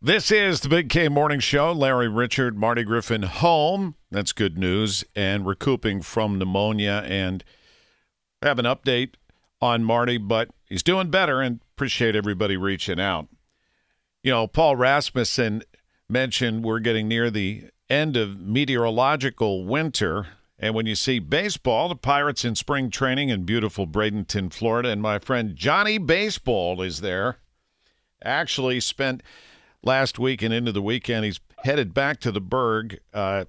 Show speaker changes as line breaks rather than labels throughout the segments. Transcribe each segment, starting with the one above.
This is the Big K Morning Show. Larry Richert, Marty Griffin home. That's good news. And recouping from pneumonia. And I have an update on Marty, but he's doing better and appreciate everybody reaching out. You know, Paul Rasmussen mentioned we're getting near the end of meteorological winter and when you see baseball, the Pirates in spring training in beautiful Bradenton, Florida, and my friend Johnny Baseball is there. Actually, spent last week and into the weekend. He's headed back to the Burgh uh,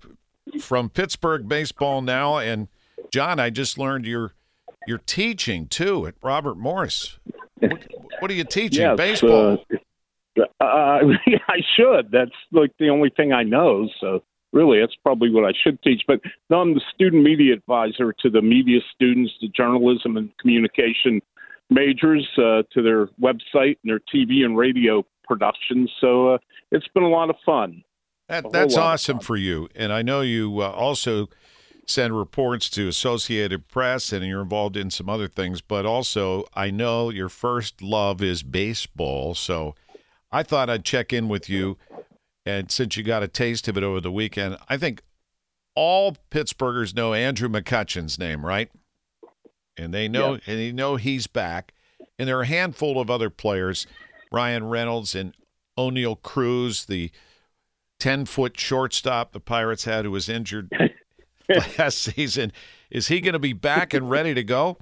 from Pittsburgh baseball now. And John, I just learned you're you're teaching too at Robert Morris. What, what are you teaching?
Yes,
baseball.
Uh, uh, I should. That's like the only thing I know. So really, that's probably what I should teach. But no, I'm the student media advisor to the media students, the journalism and communication majors, uh, to their website and their TV and radio productions. So uh, it's been a lot of fun.
That, that's awesome for you. And I know you uh, also send reports to Associated Press and you're involved in some other things, but also I know your first love is baseball. So I thought I'd check in with you and since you got a taste of it over the weekend, I think all Pittsburghers know Andrew McCutchen's name, right? And they know
yeah.
and they know he's back. And there are a handful of other players, Bryan Reynolds and Oneil Cruz, the ten foot shortstop the Pirates had who was injured last season. Is he going to be back and ready to go?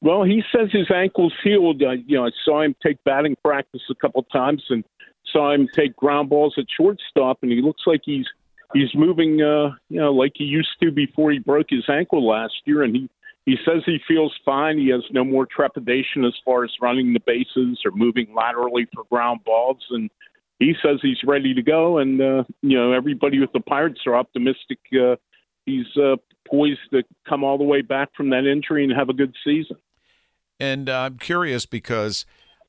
Well, he says his ankle's healed. Uh, you know, I saw him take batting practice a couple times, and saw him take ground balls at shortstop, and he looks like he's he's moving, uh, you know, like he used to before he broke his ankle last year. And he he says he feels fine. He has no more trepidation as far as running the bases or moving laterally for ground balls, and he says he's ready to go. And uh, you know, everybody with the Pirates are optimistic. Uh, he's uh, poised to come all the way back from that injury and have a good season.
And uh, I'm curious because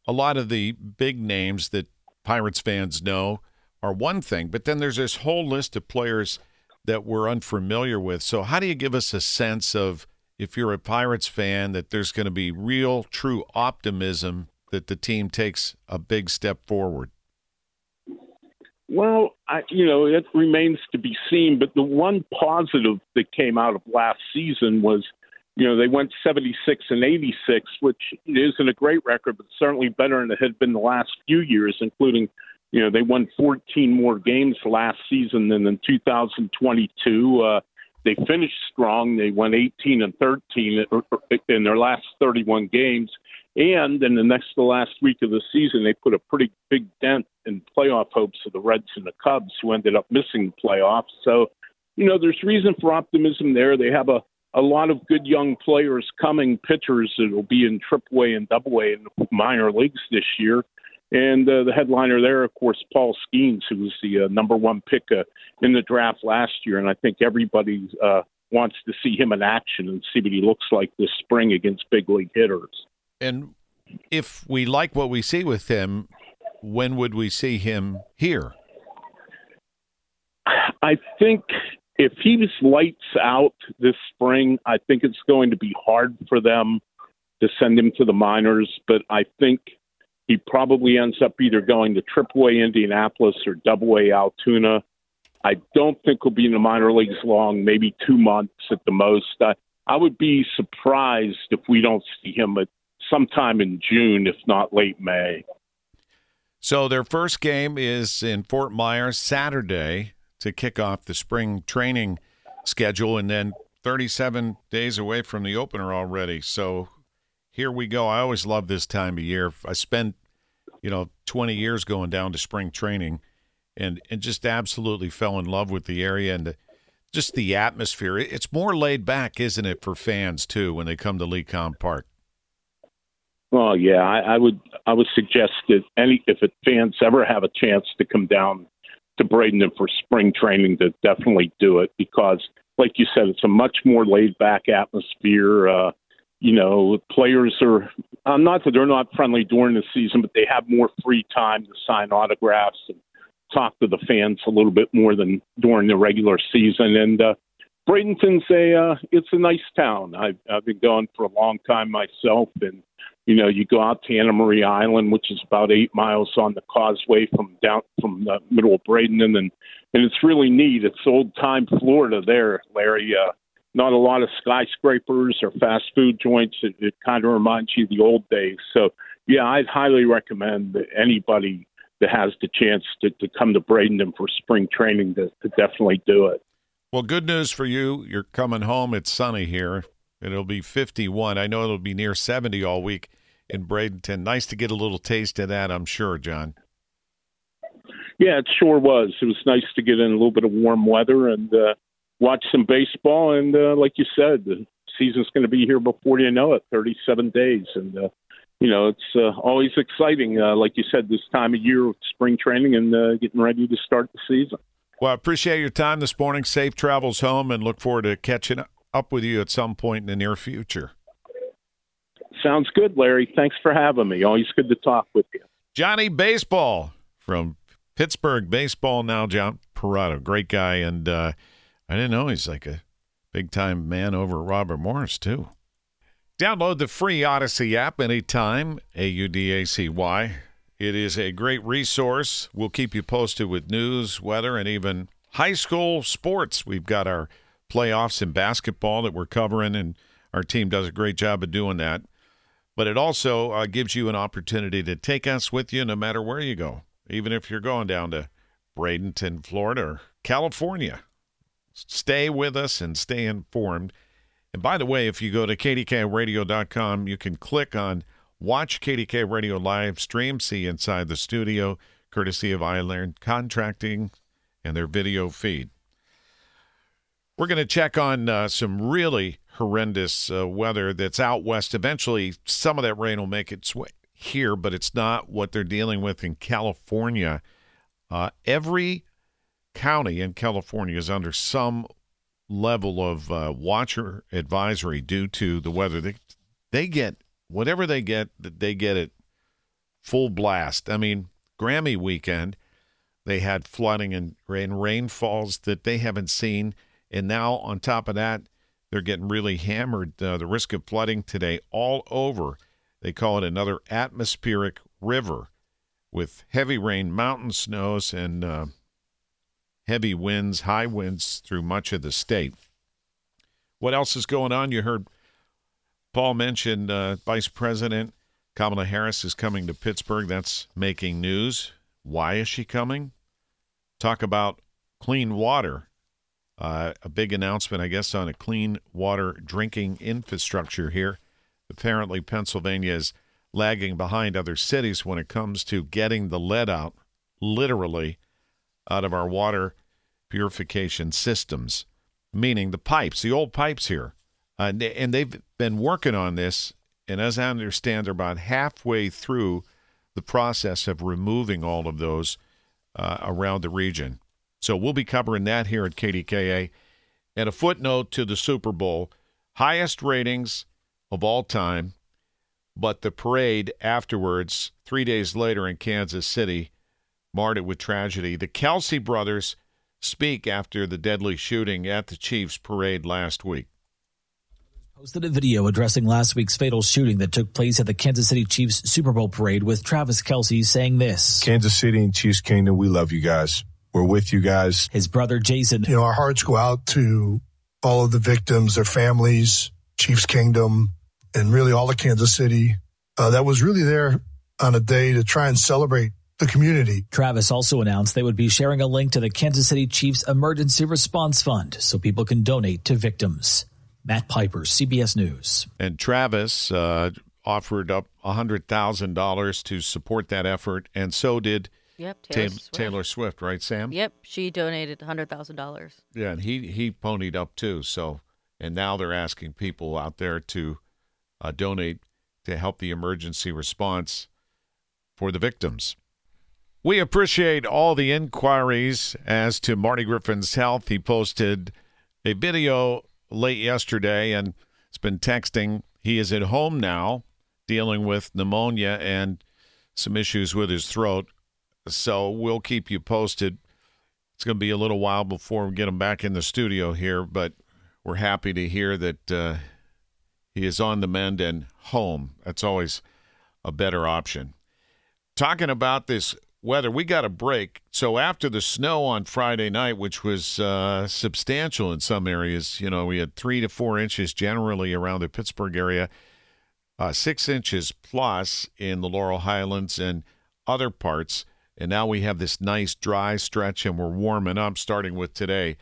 a lot of the big names that Pirates fans know are one thing, but then there's this whole list of players that we're unfamiliar with. So, how do you give us a sense of if you're a Pirates fan that there's going to be real, true optimism that the team takes a big step forward?
Well, I, you know, it remains to be seen. But the one positive that came out of last season was, you know, they went 76 and 86, which isn't a great record, but certainly better than it had been the last few years, including, you know, they won 14 more games last season than in 2022. Uh, they finished strong. They won 18 and 13 in their last 31 games. And in the next to last week of the season, they put a pretty big dent in playoff hopes of the Reds and the Cubs, who ended up missing the playoffs. So, you know, there's reason for optimism there. They have a a lot of good young players coming, pitchers that will be in AAA and AA in the minor leagues this year. And uh, the headliner there, of course, Paul Skenes, who was the uh, number one pick uh, in the draft last year. And I think everybody uh, wants to see him in action and see what he looks like this spring against big league hitters.
And if we like what we see with him, when would we see him here?
I think if he's lights out this spring, I think it's going to be hard for them to send him to the minors. But I think he probably ends up either going to AAA Indianapolis or Double A Altoona. I don't think he'll be in the minor leagues long, maybe two months at the most. I, I would be surprised if we don't see him at sometime in June, if not late May.
So their first game is in Fort Myers Saturday to kick off the spring training schedule, and then 37 days away from the opener already. So here we go. I always love this time of year. I spent, you know, 20 years going down to spring training, and and just absolutely fell in love with the area and just the atmosphere. It's more laid back, isn't it, for fans too when they come to LECOM Park?
Well, yeah, I, I would I would suggest that any if fans ever have a chance to come down to Bradenton for spring training, to definitely do it because, like you said, it's a much more laid back atmosphere. Uh, you know, players are uh, not that they're not friendly during the season, but they have more free time to sign autographs and talk to the fans a little bit more than during the regular season. And uh, Bradenton's a uh, it's a nice town. I've I've been going for a long time myself, and you know, you go out to Anna Maria Island, which is about eight miles on the causeway from down from the middle of Bradenton, and and it's really neat. It's old time Florida there, Larry. Uh, not a lot of skyscrapers or fast food joints. It, it kind of reminds you of the old days. So yeah, I'd highly recommend that anybody that has the chance to, to come to Bradenton for spring training to, to definitely do it.
Well, good news for you. You're coming home. It's sunny here. It'll be 51. I know it'll be near 70 all week in Bradenton. Nice to get a little taste of that, I'm sure, John.
Yeah, it sure was. It was nice to get in a little bit of warm weather and uh, watch some baseball. And uh, like you said, the season's going to be here before you know it 37 days. And, uh, you know, it's uh, always exciting, uh, like you said, this time of year with spring training and uh, getting ready to start the season.
Well, I appreciate your time this morning. Safe travels home and look forward to catching up with you at some point in the near future.
Sounds good, Larry. Thanks for having me. Always good to talk with you.
Johnny Baseball from Pittsburgh Baseball now, John Perrotto. Great guy. And uh, I didn't know he's like a big time man over Robert Morris, too. Download the free Audacy app anytime, A U D A C Y. It is a great resource. We'll keep you posted with news, weather, and even high school sports. We've got our playoffs in basketball that we're covering, and our team does a great job of doing that but it also uh, gives you an opportunity to take us with you no matter where you go, even if you're going down to Bradenton, Florida, or California. Stay with us and stay informed. And by the way, if you go to kdkradio.com, you can click on Watch KDK Radio live stream, see inside the studio, courtesy of Island Contracting and their video feed. We're going to check on uh, some really horrendous uh, weather that's out west. Eventually, some of that rain will make its way here, but it's not what they're dealing with in California. Uh, every county in California is under some level of uh, watcher advisory due to the weather. They, they get whatever they get, they get it full blast. I mean, Grammy weekend, they had flooding and rain, rainfalls that they haven't seen. And now, on top of that, they're getting really hammered. Uh, the risk of flooding today all over. They call it another atmospheric river with heavy rain, mountain snows, and uh, heavy winds, high winds through much of the state. What else is going on? You heard Paul mention uh, Vice President Kamala Harris is coming to Pittsburgh. That's making news. Why is she coming? Talk about clean water uh, a big announcement, I guess, on a clean water drinking infrastructure here. Apparently, Pennsylvania is lagging behind other cities when it comes to getting the lead out, literally, out of our water purification systems, meaning the pipes, the old pipes here. Uh, and they've been working on this, and as I understand, they're about halfway through the process of removing all of those uh, around the region. So we'll be covering that here at KDKA. And a footnote to the Super Bowl highest ratings of all time, but the parade afterwards, three days later in Kansas City, marred it with tragedy. The Kelce brothers speak after the deadly shooting at the Chiefs parade last week.
Posted a video addressing last week's fatal shooting that took place at the Kansas City Chiefs Super Bowl parade with Travis Kelce saying this
Kansas City and Chiefs Kingdom, we love you guys. We're with you guys.
His brother Jason.
You know, our hearts go out to all of the victims, their families, Chiefs Kingdom, and really all of Kansas City. Uh, that was really there on a day to try and celebrate the community.
Travis also announced they would be sharing a link to the Kansas City Chiefs Emergency Response Fund so people can donate to victims. Matt Piper, CBS News.
And Travis uh, offered up $100,000 to support that effort, and so did
Yep, Taylor,
Ta-
Swift.
Taylor Swift, right, Sam?
Yep, she donated hundred thousand dollars.
Yeah, and he he ponied up too. So, and now they're asking people out there to uh, donate to help the emergency response for the victims. We appreciate all the inquiries as to Marty Griffin's health. He posted a video late yesterday and has been texting. He is at home now, dealing with pneumonia and some issues with his throat. So we'll keep you posted. It's going to be a little while before we get him back in the studio here, but we're happy to hear that uh, he is on the mend and home. That's always a better option. Talking about this weather, we got a break. So after the snow on Friday night, which was uh, substantial in some areas, you know, we had three to four inches generally around the Pittsburgh area, uh, six inches plus in the Laurel Highlands and other parts. And now we have this nice dry stretch and we're warming up starting with today.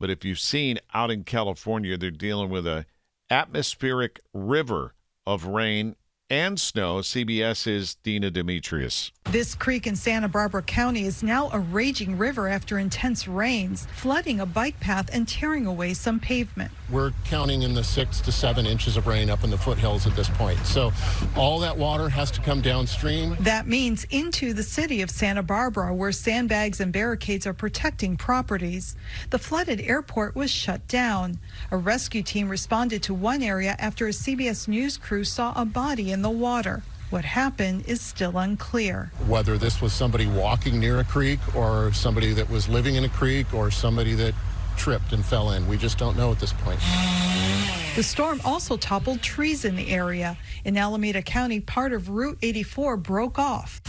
But if you've seen out in California, they're dealing with a atmospheric river of rain and snow. CBS's Dina Demetrius.
This creek in Santa Barbara County is now a raging river after intense rains, flooding a bike path and tearing away some pavement.
We're counting in the six to seven inches of rain up in the foothills at this point. So all that water has to come downstream.
That means into the city of Santa Barbara, where sandbags and barricades are protecting properties. The flooded airport was shut down. A rescue team responded to one area after a CBS News crew saw a body in the water. What happened is still unclear.
Whether this was somebody walking near a creek or somebody that was living in a creek or somebody that tripped and fell in. We just don't know at this point.
The storm also toppled trees in the area. In Alameda County, part of Route 84 broke off.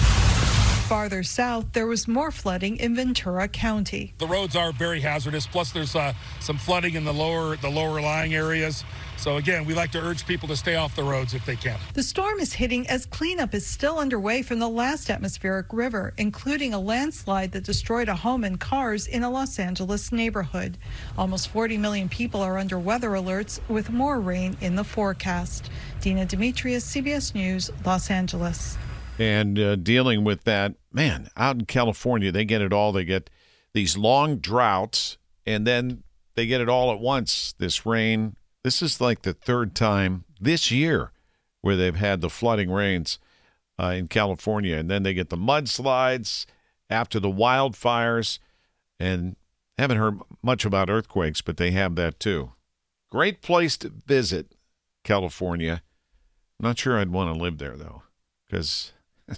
Farther south, there was more flooding in Ventura County.
The roads are very hazardous. Plus, there's uh, some flooding in the lower the lower lying areas. So again, we like to urge people to stay off the roads if they can.
The storm is hitting as cleanup is still underway from the last atmospheric river, including a landslide that destroyed a home and cars in a Los Angeles neighborhood. Almost 40 million people are under weather alerts with more rain in the forecast. Dina Demetrius, CBS News, Los Angeles.
And uh, dealing with that, man, out in California, they get it all. They get these long droughts, and then they get it all at once. This rain. This is like the third time this year where they've had the flooding rains uh, in California. And then they get the mudslides after the wildfires. And haven't heard much about earthquakes, but they have that too. Great place to visit, California. Not sure I'd want to live there, though, because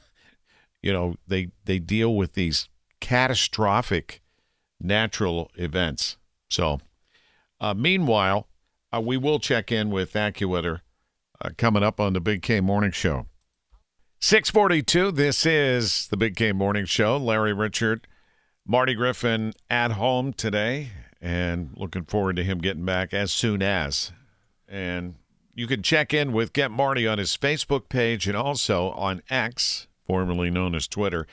you know they they deal with these catastrophic natural events. So, uh, meanwhile, uh, we will check in with AccuWeather uh, coming up on the Big K Morning Show. Six forty-two. This is the Big K Morning Show. Larry Richert, Marty Griffin at home today, and looking forward to him getting back as soon as. And you can check in with Get Marty on his Facebook page and also on X, formerly known as Twitter.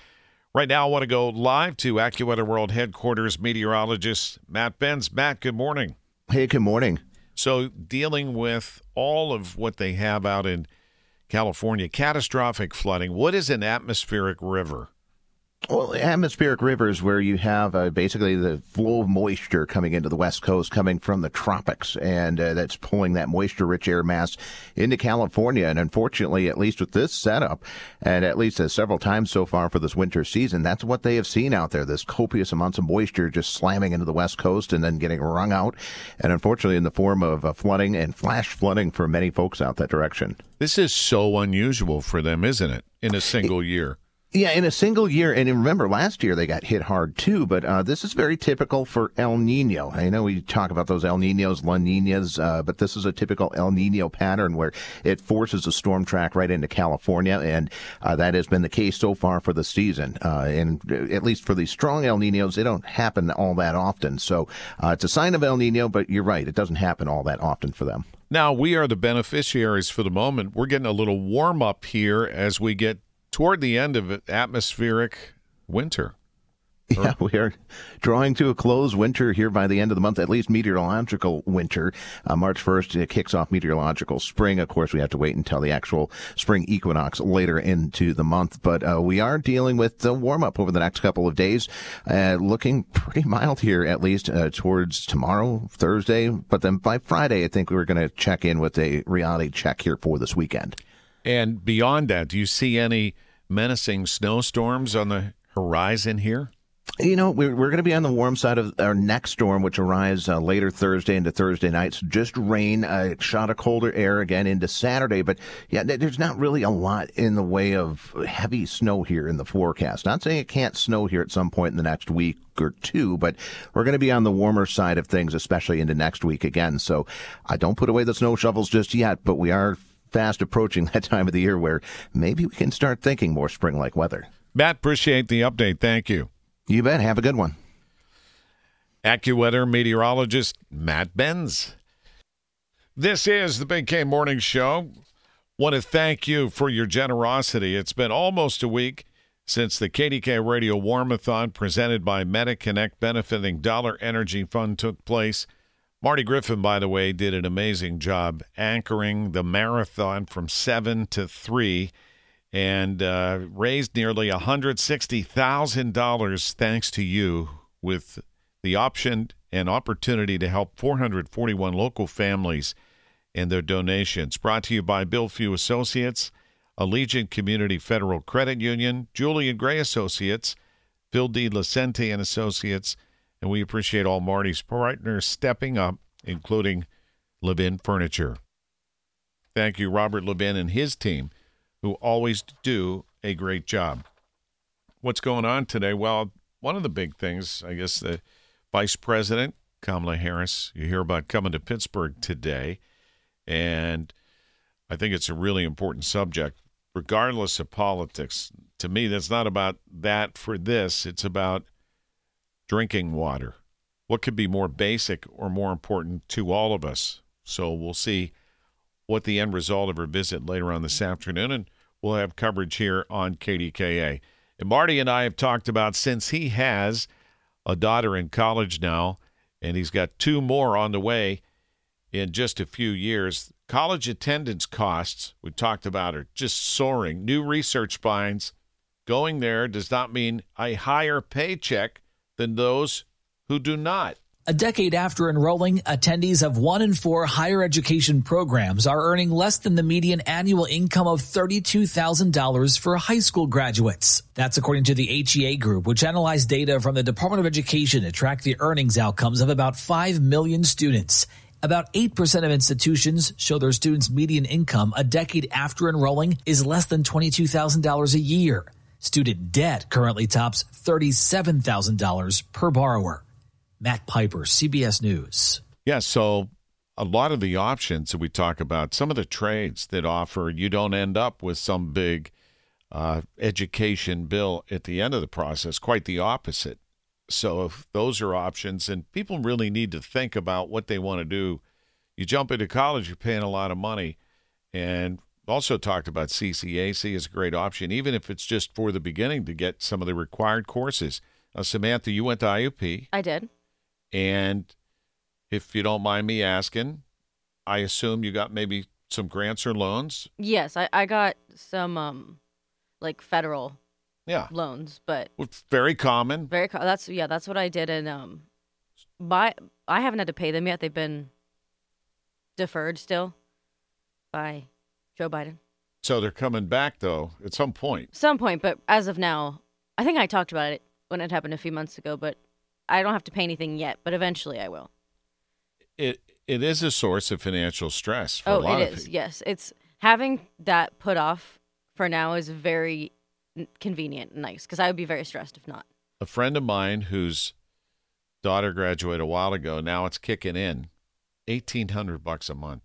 Right now, I want to go live to AccuWeather World Headquarters meteorologist Matt Benz. Matt, good morning.
Hey, good morning.
So, dealing with all of what they have out in California, catastrophic flooding, what is an atmospheric river?
Well, atmospheric rivers, where you have uh, basically the flow of moisture coming into the west coast, coming from the tropics, and uh, that's pulling that moisture-rich air mass into California. And unfortunately, at least with this setup, and at least uh, several times so far for this winter season, that's what they have seen out there: this copious amounts of moisture just slamming into the west coast and then getting wrung out, and unfortunately, in the form of uh, flooding and flash flooding for many folks out that direction.
This is so unusual for them, isn't it? In a single year.
Yeah, in a single year, and remember last year they got hit hard too. But uh, this is very typical for El Nino. I know we talk about those El Ninos, La Ninas, uh, but this is a typical El Nino pattern where it forces a storm track right into California, and uh, that has been the case so far for the season. Uh, and at least for these strong El Ninos, they don't happen all that often. So uh, it's a sign of El Nino, but you're right, it doesn't happen all that often for them.
Now we are the beneficiaries for the moment. We're getting a little warm up here as we get toward the end of atmospheric winter.
Yeah, we are drawing to a close winter here by the end of the month, at least meteorological winter. Uh, March 1st, it kicks off meteorological spring. Of course, we have to wait until the actual spring equinox later into the month, but uh, we are dealing with the warm up over the next couple of days, uh, looking pretty mild here, at least uh, towards tomorrow, Thursday. But then by Friday, I think we're going to check in with a reality check here for this weekend.
And beyond that, do you see any menacing snowstorms on the horizon here?
You know, we're, we're going to be on the warm side of our next storm, which arrives uh, later Thursday into Thursday night. So Just rain, a shot of colder air again into Saturday. But yeah, there's not really a lot in the way of heavy snow here in the forecast. Not saying it can't snow here at some point in the next week or two, but we're going to be on the warmer side of things, especially into next week again. So I don't put away the snow shovels just yet, but we are fast approaching that time of the year where maybe we can start thinking more spring like weather.
Matt, appreciate the update. Thank you.
You bet. Have a good one.
AccuWeather meteorologist Matt Benz. This is the Big K Morning Show. Want to thank you for your generosity. It's been almost a week since the KDK Radio Warmathon presented by MetaConnect benefiting Dollar Energy Fund took place. Marty Griffin, by the way, did an amazing job anchoring the marathon from 7 to 3 and uh, raised nearly $160,000 thanks to you with the option and opportunity to help 441 local families and their donations. Brought to you by Bill Few Associates, Allegiant Community Federal Credit Union, Julian Gray Associates, Phil DiLucente and Associates, and we appreciate all Marty's partners stepping up, including Levin Furniture. Thank you, Robert Levin and his team who always do a great job. What's going on today? Well, one of the big things, I guess, the Vice President Kamala Harris, you hear about coming to Pittsburgh today, and I think it's a really important subject, regardless of politics. To me, that's not about that for this, it's about drinking water. What could be more basic or more important to all of us? So we'll see what the end result of her visit later on this afternoon. And we'll have coverage here on KDKA. And Marty and I have talked about since he has a daughter in college now, and he's got two more on the way in just a few years. College attendance costs, we talked about, are just soaring. New research finds going there does not mean a higher paycheck than those who do not.
A decade after enrolling, attendees of one in four higher education programs are earning less than the median annual income of $32,000 for high school graduates. That's according to the HEA Group, which analyzed data from the Department of Education to track the earnings outcomes of about 5 million students. About 8% of institutions show their students' median income a decade after enrolling is less than $22,000 a year. Student debt currently tops $37,000 per borrower. Matt Piper, CBS News.
Yeah, so a lot of the options that we talk about, some of the trades that offer, you don't end up with some big uh, education bill at the end of the process. Quite the opposite. So if those are options, and people really need to think about what they want to do. You jump into college, you're paying a lot of money, and also talked about CCAC as a great option, even if it's just for the beginning to get some of the required courses. Now, Samantha, you went to IUP.
I did.
And if you don't mind me asking, I assume you got maybe some grants or loans.
Yes, I, I got some um like federal
yeah
loans, but
very common.
Very co- that's yeah, that's what I did and um by I haven't had to pay them yet. They've been deferred still by Joe Biden.
So they're coming back though at some point.
Some point, but as of now, I think I talked about it when it happened a few months ago, but I don't have to pay anything yet, but eventually I will.
It it is a source of financial stress for a
oh,
lot
it
of
is.
people.
Yes, it's having that put off for now is very convenient and nice because I would be very stressed if not.
A friend of mine whose daughter graduated a while ago, now it's kicking in, eighteen hundred bucks a month.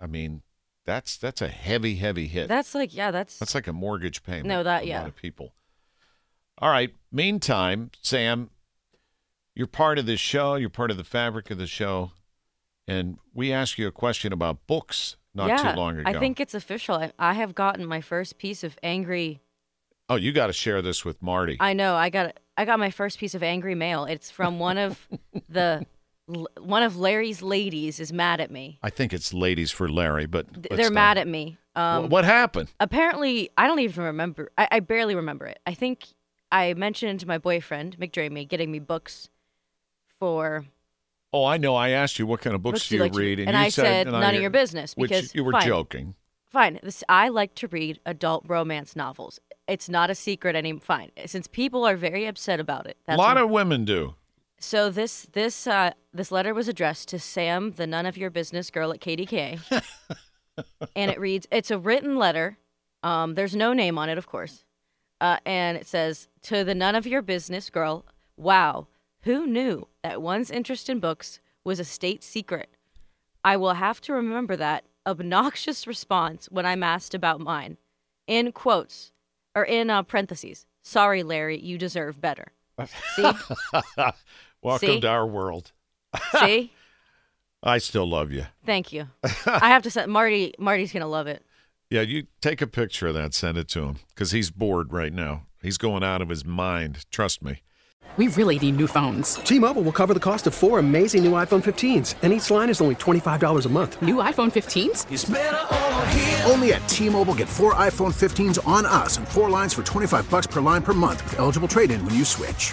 I mean, that's that's a heavy, heavy hit.
That's like yeah, that's
That's like a mortgage payment.
No, that-
for a
yeah.
lot of people. All right. Meantime, Sam, you're part of this show. You're part of the fabric of the show, and we asked you a question about books not
yeah,
too long ago.
I think it's official. I, I have gotten my first piece of angry
Oh, you got to share this with Marty.
I know. I got I got my first piece of angry mail. It's from one of the l- one of Larry's ladies is mad at me.
I think it's ladies for Larry, but
Th- They're mad at me. Um,
Wh- what happened?
Apparently, I don't even remember. I, I barely remember it. I think I mentioned my boyfriend McDreamy getting me books for
Oh, I know. I asked you what kind of books,
Books
do
you like
read,
and
you
I said,
and
"None of your business,"
which
because-
you were
fine.
joking.
fine. This I like to read adult romance novels. It's not a secret anymore. Fine, since people are very upset about it.
A lot of women do.
So this this uh, this letter was addressed to Sam, the none of your business girl at KDK, and it reads: It's a written letter. Um, there's no name on it, of course, uh, and it says to the none of your business girl. Wow, who knew that one's interest in books was a state secret? I will have to remember that obnoxious response when I'm asked about mine. In quotes or in uh, parentheses. Sorry, Larry, you deserve better. See?
Welcome
See?
to our world.
See?
I still love you.
Thank you. I have to say, Marty. Marty's gonna love it.
Yeah, you take a picture of that, send it to him because he's bored right now. He's going out of his mind. Trust me.
We really need new phones.
T-Mobile will cover the cost of four amazing new iPhone 15s, and each line is only $25 a month.
New iPhone 15s?
Only at T-Mobile get four iPhone 15s on us and four lines for 25 bucks per line per month with eligible trade-in when you switch.